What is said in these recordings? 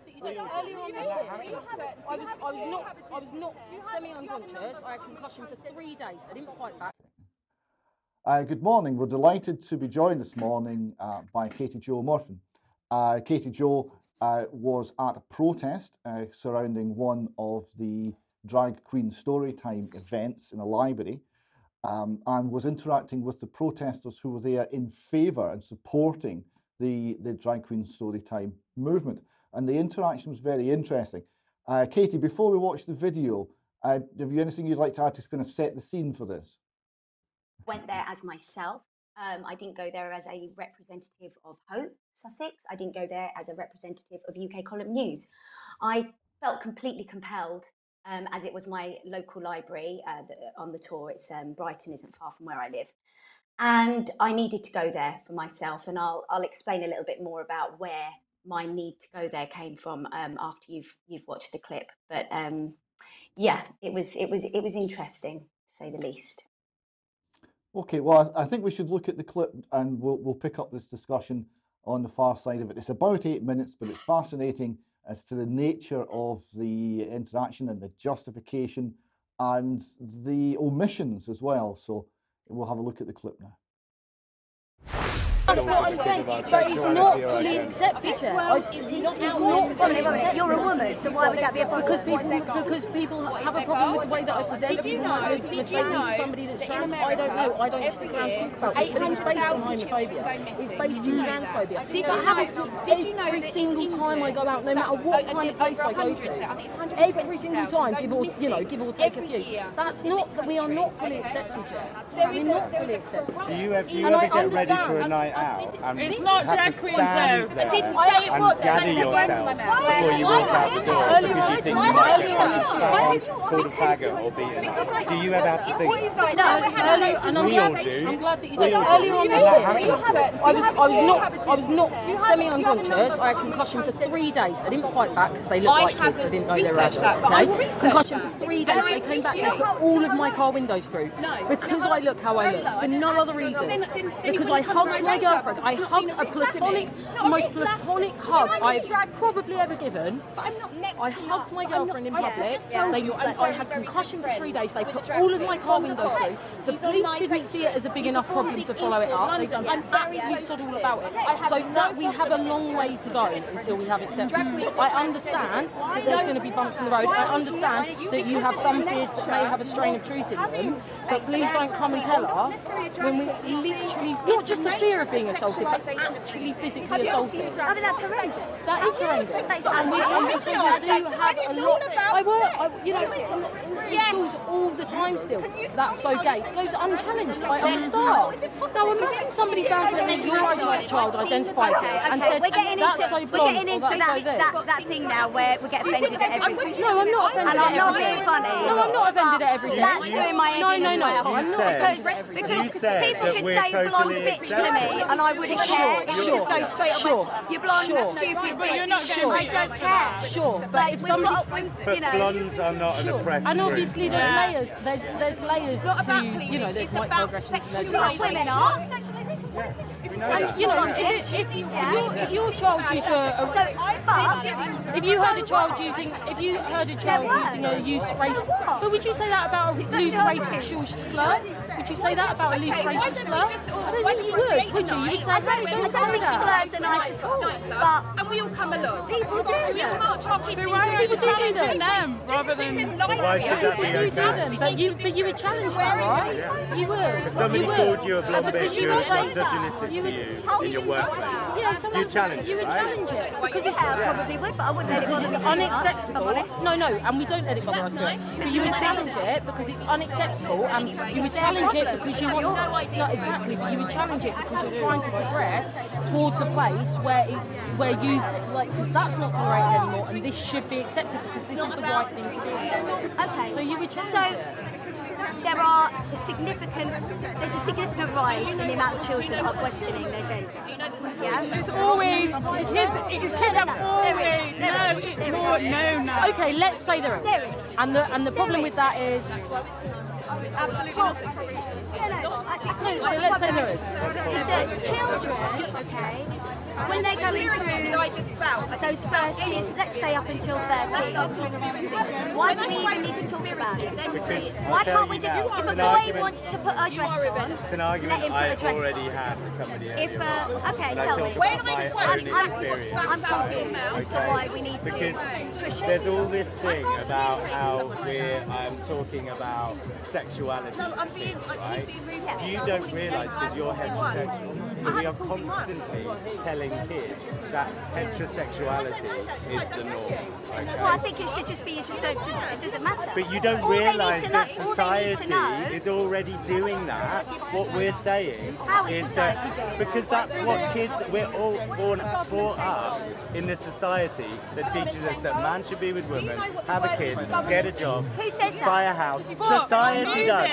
glad that you did. Earlier on this shift, I was, I was knocked, I was knocked semi-unconscious. I had concussion for three days. I didn't fight back. Uh, good morning. We're delighted to be joined this morning uh, by Katie Jo Murphy. Uh, Katie Jo uh, was at a protest uh, surrounding one of the drag queen storytime events in a library um, and was interacting with the protesters who were there in favour and supporting the, the drag queen storytime movement. And the interaction was very interesting. Uh, Katie, before we watch the video, uh, have you anything you'd like to add to kind of set the scene for this? Went there as myself. Um, I didn't go there as a representative of Hope Sussex. I didn't go there as a representative of UK Column News. I felt completely compelled, um, as it was my local library uh, on the tour. It's um, Brighton, isn't far from where I live, and I needed to go there for myself. And I'll I'll explain a little bit more about where my need to go there came from um, after you've you've watched the clip. But um, yeah, it was it was it was interesting to say the least. Okay, well, I think we should look at the clip and we'll, we'll pick up this discussion on the far side of it. It's about eight minutes, but it's fascinating as to the nature of the interaction and the justification and the omissions as well. So we'll have a look at the clip now. That's what I'm saying. But it's not fully accepted yet. It's it's not fully accepted. You're a woman, so why would that be a problem? Because people, because people have a problem with the way that I present. Did you people might know- make did you mistakes know with somebody that's that in trans. I don't know. America, I don't every stick around to year, talk about it. But it's based on 800,000 children go homophobia. missing. It's based Did you on know that? transphobia. Did That you happens know- to did you know every that in single time I go out, no matter England, what that's kind of over place I go 100, to. I think it's Every single 120,000 time, go give or you know, missing give or take a every few. year That's in this not. We are country. not fully Okay. accepted yet. There We're is a- not there fully is a accepted. problem. Do you, have, do you And ever I get ready for a understand. night out and It's not have drag to queens, stand though. there I didn't say it and was. gather Don't go yourself my before you walk out the door Earlier because on, you think I- you might get on, punched called a faggot or beaten up? Do you ever have to think, No, earlier, and I'm We all do. I'm glad that you We did. all do. Earlier on And this that year, happens. I was, I was knocked, I was knocked semi-unconscious. I had concussion for three days. I didn't fight back because they looked like kids. I didn't know they were researched that, adults. but I will Okay, concussion for three days. They came back appreciate and put all of my car windows through No. because I look how I look for no other reason. Because I hugged my my radar. Girlfriend. I hugged a a bit Saturday. platonic, the most platonic hug I've probably ever given. But I'm not next I hugged my girlfriend in public. They, I had concussion for three days. They put all of my car windows through. The police didn't see it as a big enough problem to follow it up. They've done absolutely sod all about it. So that we have a long way to go until we have acceptance. I understand that there's going to be bumps in the road. I understand that you have some fears that may have a strain of truth in them. But please don't come and tell us when we literally, not just the fear of being assaulted, but actually physically assaulted. I mean, that's horrendous. That is horrendous. And we, and do have a lot. I work, I, you know, in schools all the time still. That's so gay. It goes unchallenged by other staff. Now imagine somebody found something that your own child identified with and Okay, said, we're getting that's into so we're blonde getting or into that's so that, this. that that thing now where we get offended at everything. No, I'm not offended And I'm not being funny. No, I'm not offended at everything. That's doing my head No, in no, no. I'm not said- offended at Because, because people that could say blonde totally bitch to me acceptable. And I wouldn't Sure, care. It would sure, just go straight away. sure, You're blonde, sure. stupid But you're bitch. not Sure. I don't care. Sure, but Like, if we've somebody got, we've, But you know, blondes are not an Sure. oppressed And group. obviously there's Yeah. layers. There's there's layers not about to you know there's it's about microaggressions and there's you know, women are. We know And that. you know, if, if, if, your, if your child used a, So, a but if you heard a child using, if you heard a child using a loose race, but would you say that about a loose racial slur? Would you say that about a loose Okay, why racial slur? we just all- I don't think you would, would you? You'd say, I no, don't, I don't don't say think that. slurs are nice at all. But and we all come along. People do We them. march our kids into the are People do do challenging them. them rather than... Why should that be do okay? them, but you but you would challenge that, right? You would. If somebody called you a blonde Because bitch you who would was say misogynistic you to would- you in your workplace, Yeah, someone you challenge you it, would right? challenge it because it's yeah, I probably would, but I wouldn't let it bother me it's much, if I'm unacceptable. No, no, and we don't let it bother us too. But you would challenge it because it's unacceptable, and you would challenge it because you want. No, exactly, but you would challenge it because you're trying to progress towards a place where it, where you like because that's not tolerated anymore, and this should be accepted because this is the right thing to do. Okay. So you would challenge So, it. There are a significant there's a significant rise in the amount of children that are questioning their gender. Yeah. It's always kids. It's kids have always no. It's more no no. Okay, let's say there is. There is. And the and the problem with that is Yeah, no, I- I tell so let's say there problem is. is that uh, children, okay, when they're going through those first years, let's say up until 13, why do we even need to talk about it? Why can't we just, if a boy wants to put a dress on, It's an let him put I a dress already on. had with somebody If, uh, okay, tell talked me. about I'm, my I'm, own I'm, experience. I'm confused as to Okay. why we need to because push there's all this thing about how we're um, talking about sexuality, right? You. Don't realise because you're heterosexual. that we are constantly telling kids that heterosexuality is the norm. Okay? Well, I think it should just be, you just don't, just, it doesn't matter. But you don't All they need realise that know- all they need to society is already doing that. What we're saying How is is that because that's what kids we're all born brought up in this society that teaches us that man should be with women, have a kid, get a job, Who says that? buy a house. Society does.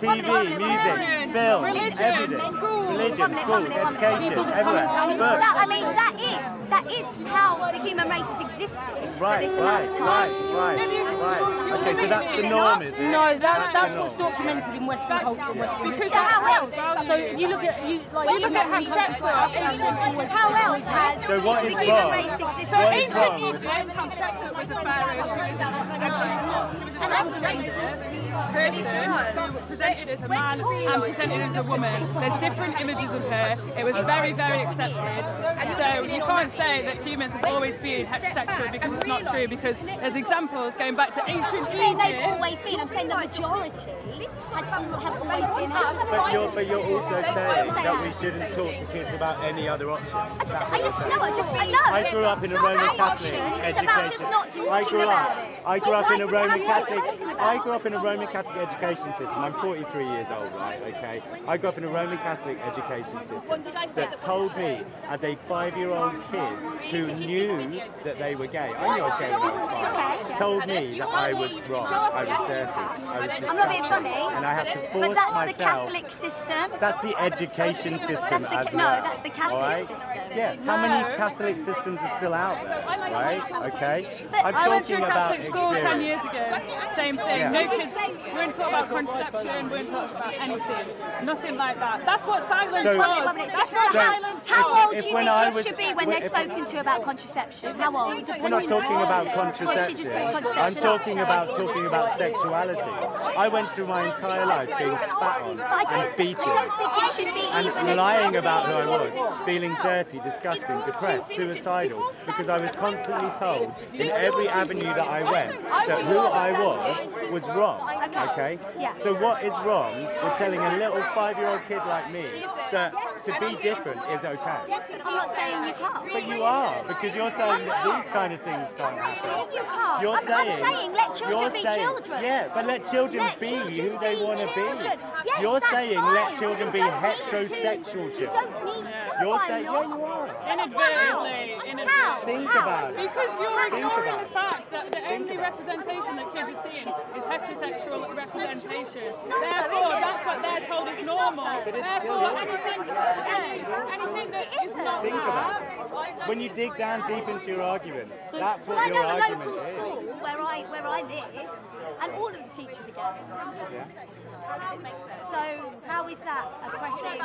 TV, music, film, religion, everything. Religion, One minute, one minute, one minute. education, everywhere, That, books. I mean, that is that is how the human race has existed for Right, this amount right, of right, time. right, right. Okay, so that's Is the norm, is it? No, that's that's what's documented in Western culture and Western Because. So how else? So you look at you like You look at Greek Hamlet, culture, African How else has So what the human wrong? race existed? is Ancient wrong? Egypt had sex a pharaoh. She was person who presented as a man and presented as a woman. There's different images of her. It was very, very accepted. So you can't say that humans have always been heterosexual because it's not true. Because there's examples going back to ancient Egypt. I'm saying they've always been. I'm saying the majority has, um, have always been But heterosexual. you're, but you're also saying that we shouldn't talk to kids about any other option. I just, I just, no, I just, I know. I grew up in a Roman Catholic education. It's about just not talking I grew about up. it. I grew up in a does it have Roman Catholic. I grew up in a Roman Catholic education system. I'm 43 years old, right? Okay. I grew up in a Roman Catholic education system that told me, as a five-year-old kid who knew that they were gay, I knew I was gay when I was five. Told me that I was wrong. I was dirty. I was I'm not being funny, And I had to force but that's the myself. Catholic system. That's the education system That's the as ca- no, that's the Catholic alright? system. Yeah. How many Catholic systems are still out there? Right? Okay. But- I'm I went to talking about Catholic school 10 experience. years ago. Same thing. Yeah. No kids. We weren't taught about contraception. We weren't taught about anything. Nothing like that. That's what silence So- was. One minute, one minute. That's So what silence how old If do you think I kids should be when when- they're if- spoken to about contraception? How old? We're not talking about Well, she just put contraception. I'm talking up, about talking about sexuality. I went through my entire life being spat on I and don't, beaten. Think it should be even and lying about who I was. was, feeling dirty, disgusting, depressed, suicidal, because I was constantly told in every avenue that I went that who I was was wrong. Okay? Yeah. So what is wrong with telling a little five-year-old kid like me that to be different is okay? I'm not saying you can't. But you are, because you're saying that these kind of things can't I'm saying you can't. You're I'm, saying, I'm saying let children you're be saying- children. Yeah, but let children Let be children who they want to be. children. Yes, you're that's saying fine. let children You be don't need to- heterosexual You children. don't need. You're no, I'm saying, yeah, not. you are. Inadvertently. How? Inadvertently. Think about it. Because you're Think ignoring the fact that the only representation that kids are seeing is heterosexual representation. Therefore, that's what they're told is normal. though. But it's Therefore, anything It's that not. say, anything that It is isn't. Think about it. When you dig down deep into your argument, that's Well, what I your know a local school where I where I live, and all of the teachers are gay. So how is that oppressing?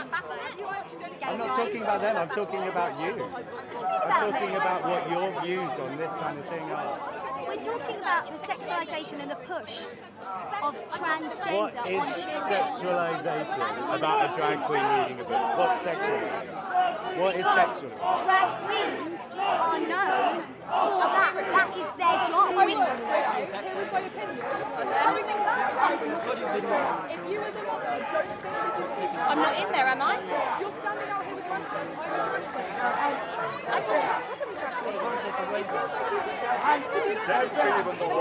I'm not talking about them, I'm talking about you. I'm talking about what your views on this kind of thing are. We're talking about the sexualisation and the push of transgender is on children. sexualization about a drag queen reading a book? What's sexual? What is sexual? Drag queens are known for that. That is their job. I'm not in there, am I? You're standing out here with one person. I'm a drag queen. I don't have a problem with drag queens. It sounds like you do. Because you don't understand.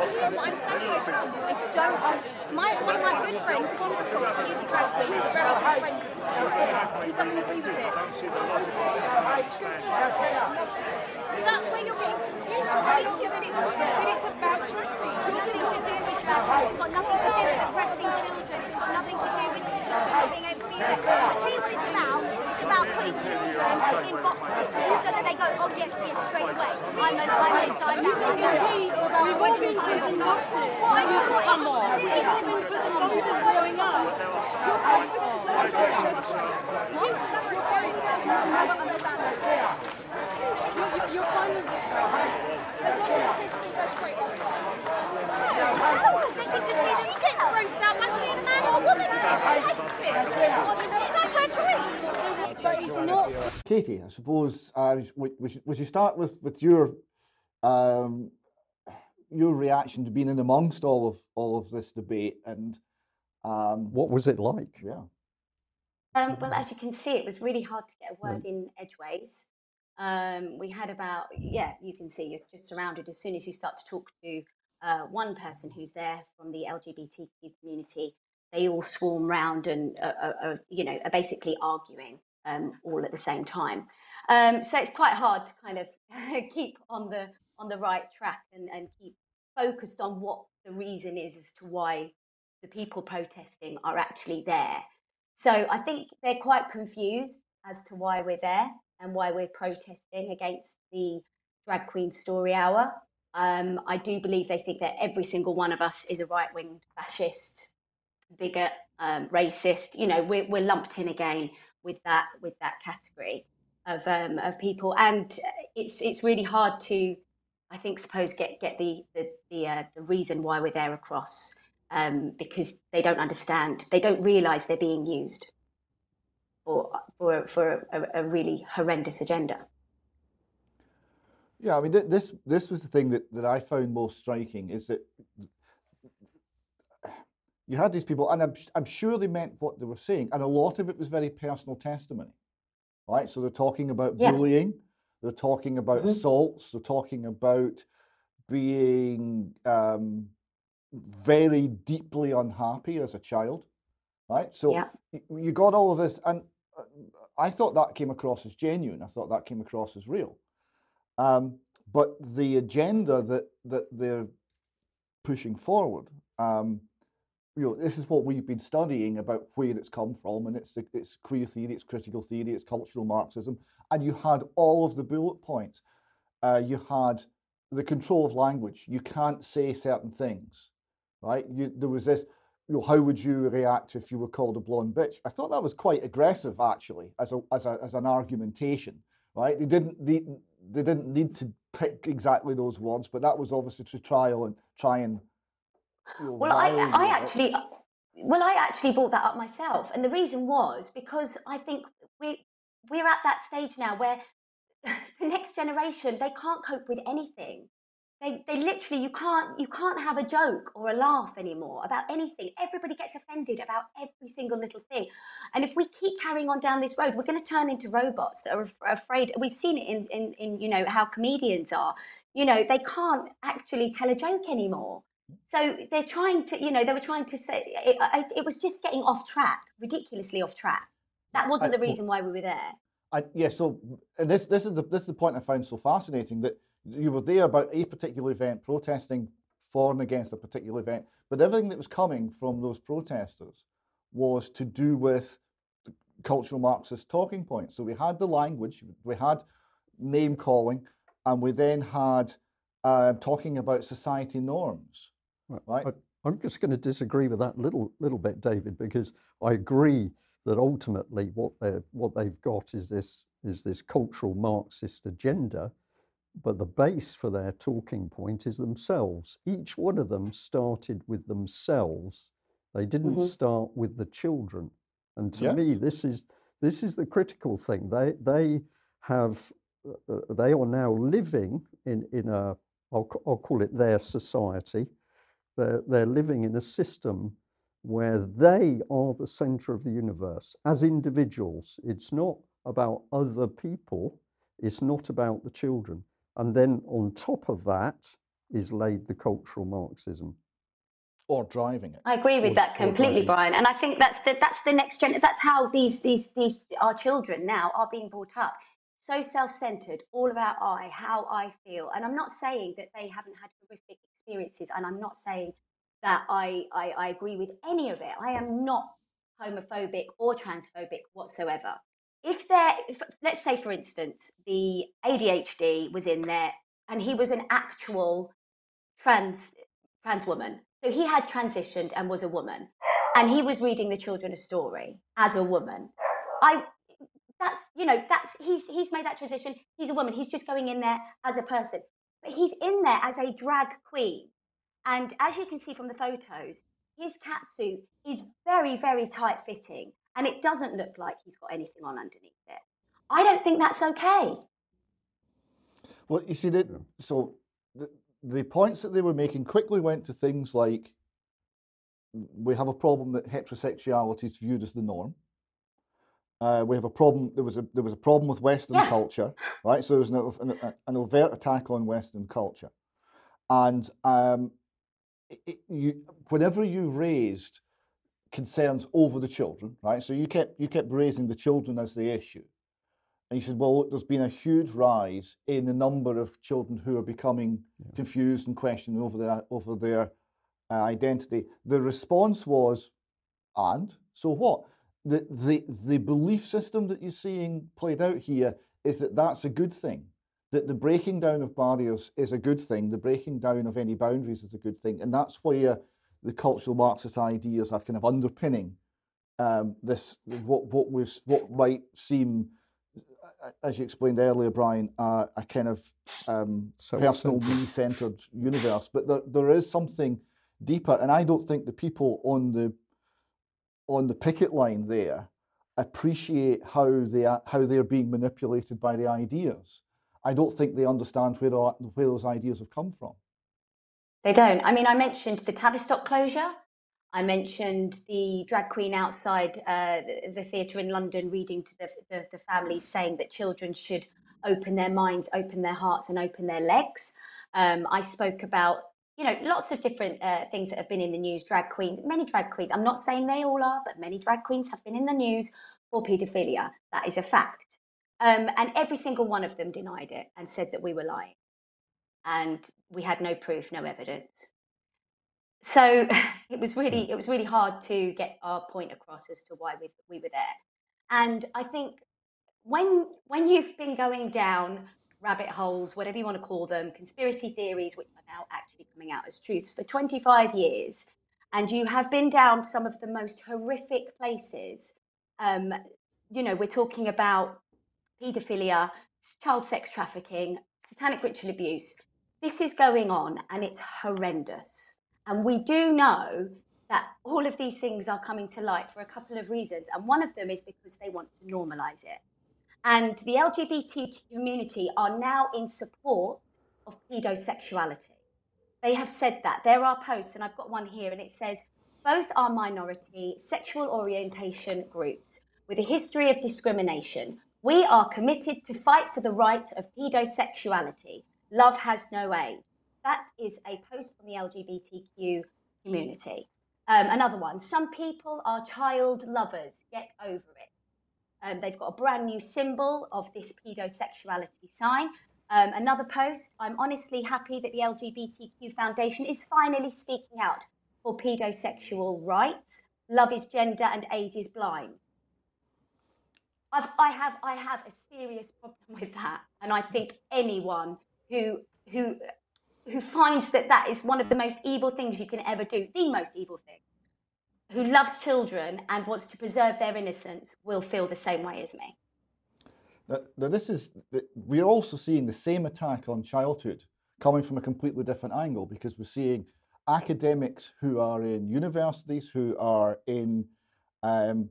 I'm standing over I don't. My, one of my good friends, wonderful, he's a drag queen. He's a very good friend of mine. He doesn't agree with it. So that's where you're getting confused. You're thinking that it's, that it's about drag queens. Nothing to do with to. It's got nothing to do with oppressing children. It's got nothing to do with children not being able to be there. I tell you what it's about. It's about putting children in boxes so that they go, oh yes, yes, straight away. I'm a, I'm this, I'm that. I'm that. We've all been put in boxes. What, what, Come on. what is We've been put in boxes growing up. You're kind of as long as the kids do go straight on. They could just be She gets grossed out by seeing a man or a woman. She hates it. That's her choice. But it's not Katie, I suppose uh, we, we, should, we should start with with your um, your reaction to being in amongst all of all of this debate and um, What was it like? yeah. Um, well, as you can see, it was really hard to get a word in edgeways. Um, we had about, yeah, you can see you're just surrounded as soon as you start to talk to uh, one person who's there from the LGBTQ community, they all swarm round and, uh, uh, uh, you know, are basically arguing um, all at the same time. Um, so it's quite hard to kind of keep on the on the right track and, and keep focused on what the reason is as to why the people protesting are actually there. So I think they're quite confused as to why we're there and why we're protesting against the drag queen story hour. Um, I do believe they think that every single one of us is a right wing fascist, bigot, um, racist. You know, we're, we're lumped in again with that with that category of um, of people, and it's it's really hard to, I think, suppose get get the the the, uh, the reason why we're there across um, because they don't understand, they don't realise they're being used for for for a, a really horrendous agenda. Yeah, I mean, th- this this was the thing that, that I found most striking is that you had these people, and I'm, I'm sure they meant what they were saying, and a lot of it was very personal testimony, right? So they're talking about Yeah. bullying, they're talking about Mhm. assaults, they're talking about being um, very deeply unhappy as a child, right? So Yeah. you got all of this, and uh, I thought that came across as genuine. I thought that came across as real. Um, but the agenda that that they're pushing forward, um, you know, this is what we've been studying about where it's come from, and it's it's queer theory, it's critical theory, it's cultural Marxism, and you had all of the bullet points. Uh, you had the control of language. You can't say certain things, right? You, there was this. You know, how would you react if you were called a blonde bitch? I thought that was quite aggressive, actually, as a as a as an argumentation, right? They didn't they, they didn't need to pick exactly those words, but that was obviously to try and try and. Well, I, I actually, well, I actually brought that up myself, and the reason was because I think we we're at that stage now where the next generation they can't cope with anything. They, they literally you can't you can't have a joke or a laugh anymore about anything. Everybody gets offended about every single little thing, and if we keep carrying on down this road, we're going to turn into robots that are afraid. We've seen it in, in in you know how comedians are. You know they can't actually tell a joke anymore. So they're trying to, you know, they were trying to say it, it was just getting off track, ridiculously off track. That wasn't I- the reason why we were there. I, yeah, so and this this is the this is the point I found so fascinating that you were there about a particular event protesting for and against a particular event, but everything that was coming from those protesters was to do with cultural Marxist talking points. So we had the language, we had name calling, and we then had uh, talking about society norms. Right. I, I'm just going to disagree with that little little bit, David, because I agree that ultimately what they what they've got is this is this cultural Marxist agenda, but the base for their talking point is themselves. Each one of them started with themselves. They didn't Mhm. start with the children. And to Yes. me, this is this is the critical thing. They they have uh, uh, they are now living in in a I'll, I'll call it their society. They're, they're living in a system where they are the center of the universe as individuals. It's not about other people, it's not about the children. And then on top of that is laid the cultural Marxism. Or driving it. I agree with Or- that completely. Brian. And I think that's the that's the next gen. That's how these these these our children now are being brought up. So self-centered, all about I, how I feel. And I'm not saying that they haven't had horrific experiences, and I'm not saying that I, I, I agree with any of it. I am not homophobic or transphobic whatsoever. If there, if, let's say for instance, the ADHD was in there and he was an actual trans trans woman, so he had transitioned and was a woman, and he was reading the children a story as a woman. I that's you know that's he's he's made that transition. He's a woman. He's just going in there as a person, but he's in there as a drag queen. And as you can see from the photos, his cat suit is very, very tight fitting and it doesn't look like he's got anything on underneath it. I don't think that's okay. Well, you see that. So the, the points that they were making quickly went to things like we have a problem that heterosexuality is viewed as the norm. Uh, we have a problem. There was a there was a problem with Western Yeah. culture, right? So there was an, an, an overt attack on Western culture, and um, it, it- you whenever you raised concerns over the children, right? So you kept you kept raising the children as the issue, and you said, well, look, there's been a huge rise in the number of children who are becoming confused and questioning over their over their uh, identity. The response was, and so what? The, the the belief system that you're seeing played out here is that that's a good thing. That the breaking down of barriers is a good thing. The breaking down of any boundaries is a good thing, and that's where the cultural Marxist ideas are kind of underpinning um, this. What what was what might seem, as you explained earlier, Brian, uh, a kind of um, personal me-centered universe. But there, there is something deeper, and I don't think the people on the on the picket line there appreciate how they are, how they're being manipulated by the ideas. I don't think they understand where where those ideas have come from. They don't. I mean, I mentioned the Tavistock closure. I mentioned the drag queen outside uh, the, the theatre in London reading to the, the, the families saying that children should open their minds, open their hearts, and open their legs. Um, I spoke about, you know, lots of different uh, things that have been in the news. Drag queens, many drag queens. I'm not saying they all are, but many drag queens have been in the news for paedophilia. That is a fact. Um, and every single one of them denied it and said that we were lying and we had no proof, no evidence. So it was really it was really hard to get our point across as to why we we were there. And I think when when you've been going down rabbit holes, whatever you want to call them, conspiracy theories, which are now actually coming out as truths for 25 years, and you have been down some of the most horrific places. Um, you know, we're talking about paedophilia, child sex trafficking, satanic ritual abuse. This is going on and it's horrendous. And we do know that all of these things are coming to light for a couple of reasons. And one of them is because they want to normalize it. And the LGBT community are now in support of pedosexuality. They have said that. There are posts, and I've got one here, and it says both are minority sexual orientation groups with a history of discrimination. We are committed to fight for the rights of pedosexuality. Love has no aid. That is a post from the LGBTQ community. Um, another one. Some people are child lovers. Get over it. Um, they've got a brand new symbol of this pedosexuality sign. Um, another post. I'm honestly happy that the LGBTQ Foundation is finally speaking out for pedosexual rights. Love is gender and age is blind. I've, I have I have a serious problem with that, and I think anyone who who who finds that that is one of the most evil things you can ever do, the most evil thing, who loves children and wants to preserve their innocence, will feel the same way as me. Now, this is the, we're also seeing the same attack on childhood coming from a completely different angle because we're seeing academics who are in universities, who are in um,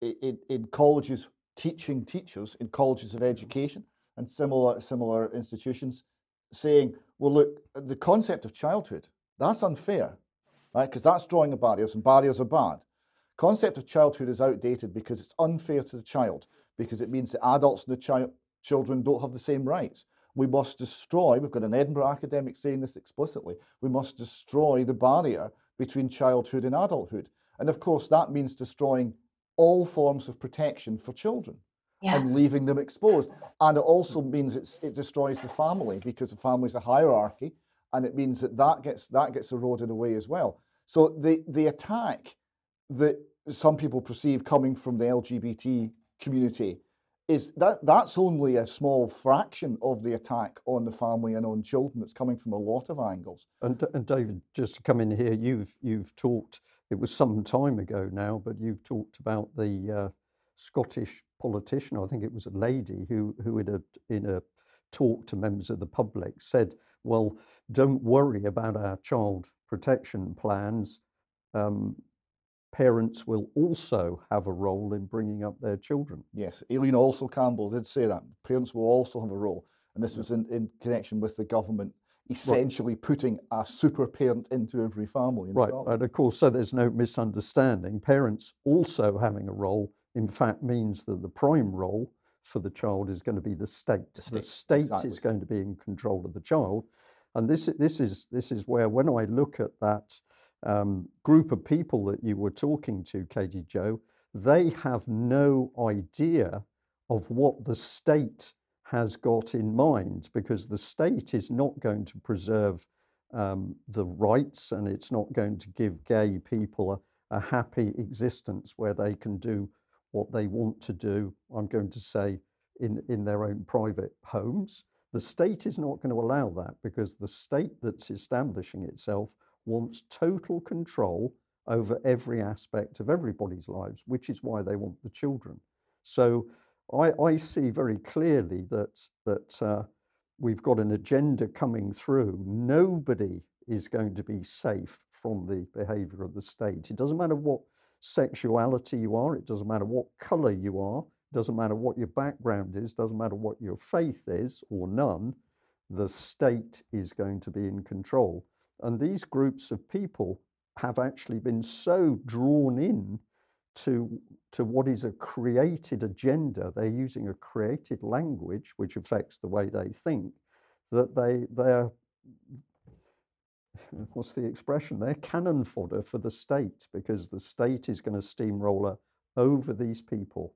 in, in colleges teaching teachers in colleges of education and similar similar institutions saying, well, look, the concept of childhood that's unfair, right? Because that's drawing a barriers, and barriers are bad. Concept of childhood is outdated because it's unfair to the child because it means that adults and the child children don't have the same rights. We must destroy, we've got an Edinburgh academic saying this explicitly, we must destroy the barrier between childhood and adulthood. And of course, that means destroying all forms of protection for children and leaving them exposed. And it also means it's, it destroys the family because the family is a hierarchy, and it means that that gets that gets eroded away as well. So the, the attack that some people perceive coming from the LGBT community is that that's only a small fraction of the attack on the family and on children. It's coming from a lot of angles. And, and David, just to come in here, you've you've talked. It was some time ago now, but you've talked about the uh, Scottish politician. I think it was a lady who who in a in a talk to members of the public said, "Well, don't worry about our child protection plans. Um, parents will also have a role in bringing up their children. Yes, Aileen also Campbell did say that. Parents will also have a role. And this was in, in connection with the government essentially right. putting a super parent into every family. right, Scotland. and of course, so there's no misunderstanding. Parents also having a role, in fact, means that the prime role for the child is going to be the state. The state, the state exactly. is going to be in control of the child. And this, this, is, this is where, when I look at that um, group of people that you were talking to, Katie Joe, they have no idea of what the state has got in mind because the state is not going to preserve um, the rights and it's not going to give gay people a, a happy existence where they can do what they want to do, I'm going to say, in, in their own private homes. The state is not going to allow that because the state that's establishing itself wants total control over every aspect of everybody's lives, which is why they want the children. So I, I see very clearly that that uh, we've got an agenda coming through. Nobody is going to be safe from the behaviour of the state. It doesn't matter what sexuality you are. It doesn't matter what colour you are. It doesn't matter what your background is. Doesn't matter what your faith is or none. The state is going to be in control. And these groups of people have actually been so drawn in to, to what is a created agenda. They're using a created language, which affects the way they think, that they, they're, what's the expression? They're cannon fodder for the state because the state is going to steamroller uh, over these people.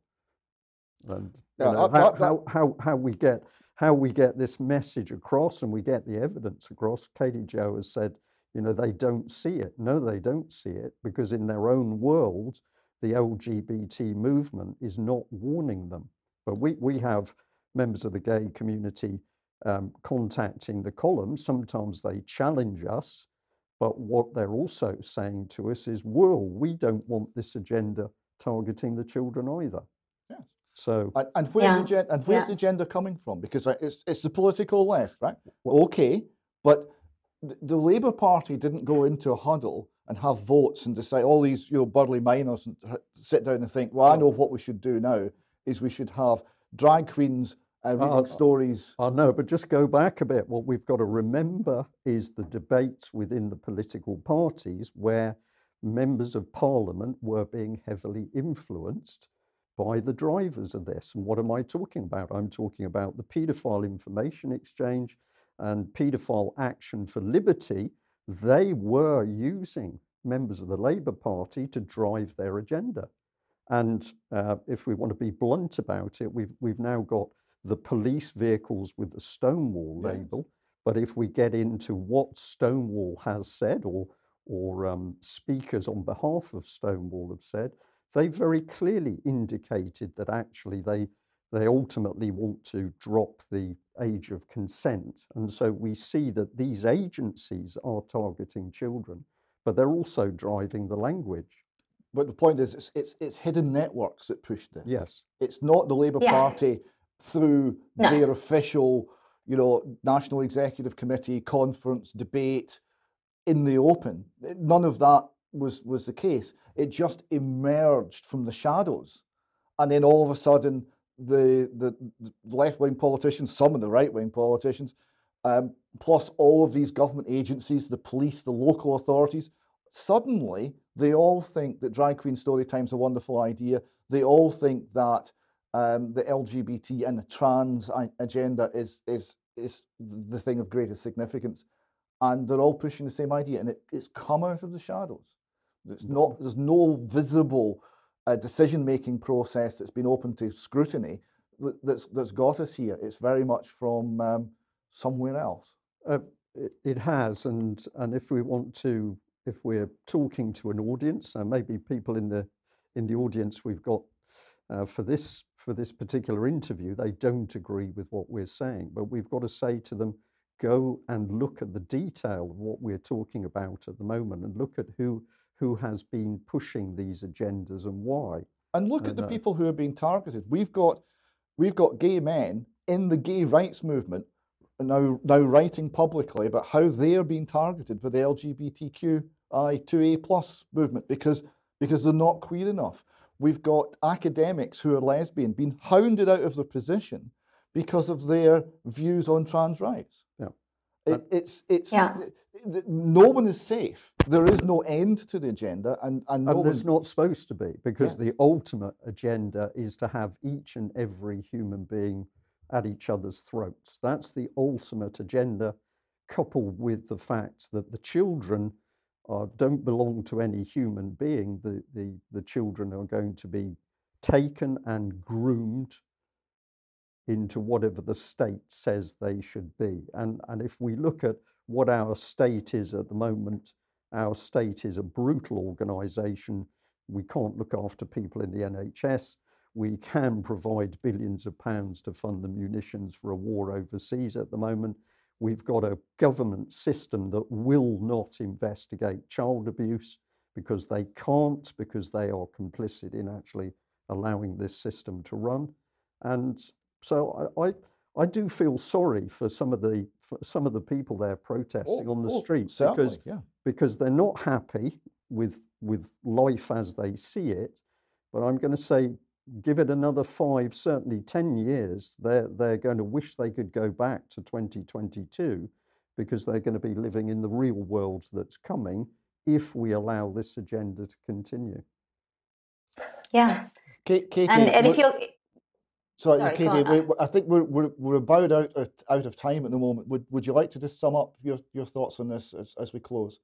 And yeah, know, how, how, how, how we get how we get this message across and we get the evidence across. Katie Joe has said, you know, they don't see it. No, they don't see it because in their own world, the LGBT movement is not warning them. But we, we have members of the gay community um, contacting the column. Sometimes they challenge us, but what they're also saying to us is, well, we don't want this agenda targeting the children either. Yes. So and, and where's, yeah. the, gen- and where's yeah. the gender coming from? Because it's it's the political left, right? Okay, but the, the Labour Party didn't go into a huddle and have votes and decide all these you know burly minors and sit down and think, well, I know what we should do now is we should have drag queens uh, reading uh, stories. I know, but just go back a bit. What we've got to remember is the debates within the political parties where members of parliament were being heavily influenced by the drivers of this. And what am I talking about? I'm talking about the paedophile information exchange and paedophile action for liberty. They were using members of the Labour Party to drive their agenda. And uh, if we want to be blunt about it, we've, we've now got the police vehicles with the Stonewall yes. label. But if we get into what Stonewall has said or, or um, speakers on behalf of Stonewall have said, they very clearly indicated that actually they they ultimately want to drop the age of consent. And so we see that these agencies are targeting children, but they're also driving the language. But the point is, it's, it's, it's hidden networks that push this. Yes. It's not the Labour yeah. Party through no. their official, you know, National Executive Committee conference debate in the open. None of that was was the case. It just emerged from the shadows, and then all of a sudden, the the, the left wing politicians, some of the right wing politicians, um, plus all of these government agencies, the police, the local authorities, suddenly they all think that drag queen story time's a wonderful idea. They all think that um, the LGBT and the trans agenda is is is the thing of greatest significance, and they're all pushing the same idea, and it, it's come out of the shadows. It's not, there's no visible uh, decision-making process that's been open to scrutiny that's, that's got us here. It's very much from um, somewhere else. Uh, it, it, has, and, and if we want to if we're talking to an audience, and maybe people in the in the audience we've got uh, for this for this particular interview, they don't agree with what we're saying, but we've got to say to them, go and look at the detail of what we're talking about at the moment, and look at who who has been pushing these agendas and why. And look at the uh, people who are being targeted. We've got we've got gay men in the gay rights movement now now writing publicly about how they're being targeted for the LGBTQI2A plus movement because because they're not queer enough. We've got academics who are lesbian being hounded out of their position because of their views on trans rights. Yeah. It, it's it's Yeah. th- no one is safe. There is no end to the agenda, and and no And there's one, not supposed to be, because Yeah. the ultimate agenda is to have each and every human being at each other's throats. That's the ultimate agenda, coupled with the fact that the children uh, don't belong to any human being. The, the, the children are going to be taken and groomed into whatever the state says they should be. And, and if we look at what our state is at the moment, our state is a brutal organisation. We can't look after people in the NHS. We can provide billions of pounds to fund the munitions for a war overseas at the moment. We've got a government system that will not investigate child abuse because they can't, because they are complicit in actually allowing this system to run. And so I, I, I do feel sorry for some of the for some of the people there protesting Oh, on the oh, street certainly, because yeah. because they're not happy with with life as they see it. But I'm going to say, give it another five, certainly ten years, they're they're going to wish they could go back to 2022 because they're going to be living in the real world that's coming if we allow this agenda to continue. Yeah. Kate, Katie, And, and if would- you're, Sorry, Katie, we, I think we're, we're, we're about out of, out of time at the moment. Would, would you like to just sum up your, your thoughts on this as, as we close?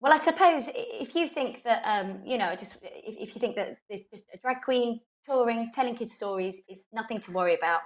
Well, I suppose if you think that, um, you know, just if, if you think that there's just a drag queen touring, telling kids stories is nothing to worry about,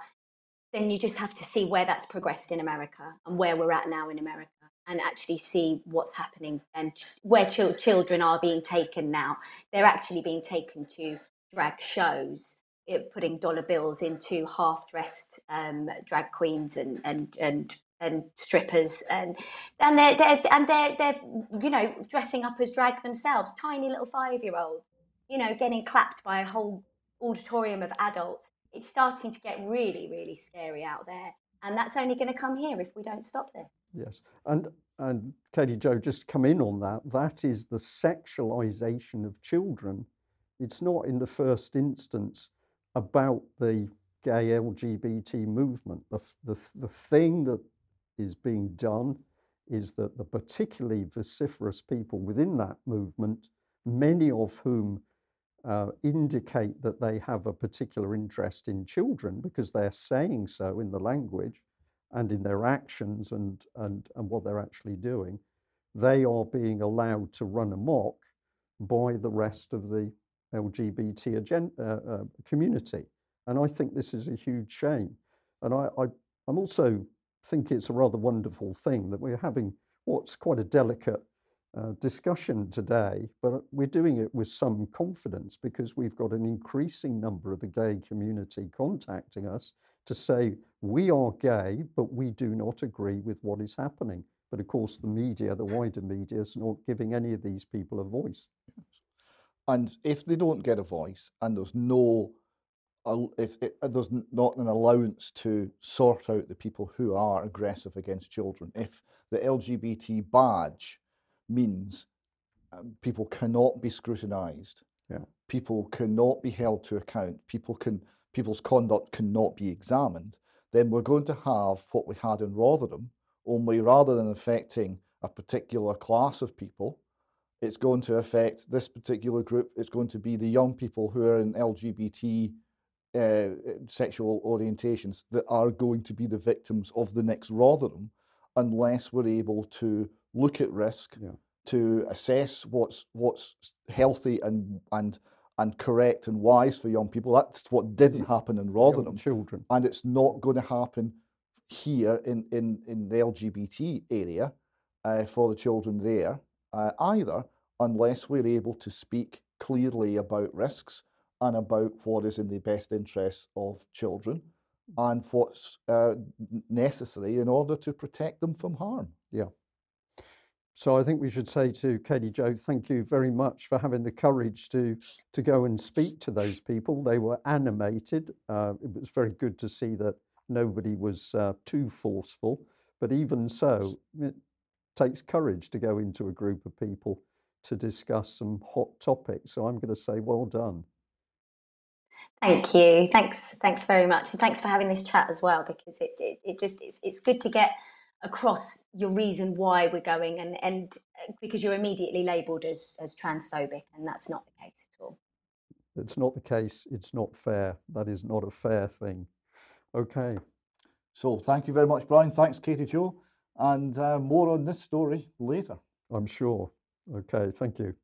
then you just have to see where that's progressed in America and where we're at now in America and actually see what's happening and ch- where chil- children are being taken now. They're actually being taken to drag shows, it, putting dollar bills into half dressed um, drag queens and, and, and and strippers. And and they're, they're and they're they're you know dressing up as drag themselves tiny little five year olds you know getting clapped by a whole auditorium of adults. It's starting to get really really scary out there. And that's only going to come here if we don't stop this. Yes, and and Katie Joe, just come in on that. That is the sexualization of children. It's not in the first instance about the gay LGBT movement. The the the thing that is being done is that the particularly vociferous people within that movement, many of whom uh, indicate that they have a particular interest in children because they're saying so in the language and in their actions and, and, and what they're actually doing, they are being allowed to run amok by the rest of the LGBT agen- uh, uh, community. And I think this is a huge shame. And I, I, I'm also think it's a rather wonderful thing that we're having what's quite a delicate uh, discussion today, but we're doing it with some confidence because we've got an increasing number of the gay community contacting us to say we are gay, but we do not agree with what is happening. But of course, the media, the wider media, is not giving any of these people a voice. And if they don't get a voice and there's no, if it, there's not an allowance to sort out the people who are aggressive against children, if the LGBT badge means um, people cannot be scrutinised, Yeah. people cannot be held to account, people can people's conduct cannot be examined, then we're going to have what we had in Rotherham, only rather than affecting a particular class of people, it's going to affect this particular group. It's going to be the young people who are in LGBT uh, sexual orientations that are going to be the victims of the next Rotherham unless we're able to look at risk, Yeah. to assess what's what's healthy and and and correct and wise for young people. That's what didn't happen in Young Rotherham children. and it's not going to happen here in, in, in the LGBT area uh, for the children there. Uh, either unless we're able to speak clearly about risks and about what is in the best interests of children and what's uh, necessary in order to protect them from harm. Yeah. So I think we should say to Katie Jo, thank you very much for having the courage to to go and speak to those people. They were animated. Uh, it was very good to see that nobody was uh, too forceful. But even so, takes courage to go into a group of people to discuss some hot topics. So I'm going to say, well done. Thank you. Thanks. Thanks very much, and thanks for having this chat as well. Because it it, it just it's, it's good to get across your reason why we're going and and uh, because you're immediately labeled as as transphobic and that's not the case at all it's not the case it's not fair that is not a fair thing okay so thank you very much brian thanks katie jo and uh, more on this story later. I'm sure. Okay thank you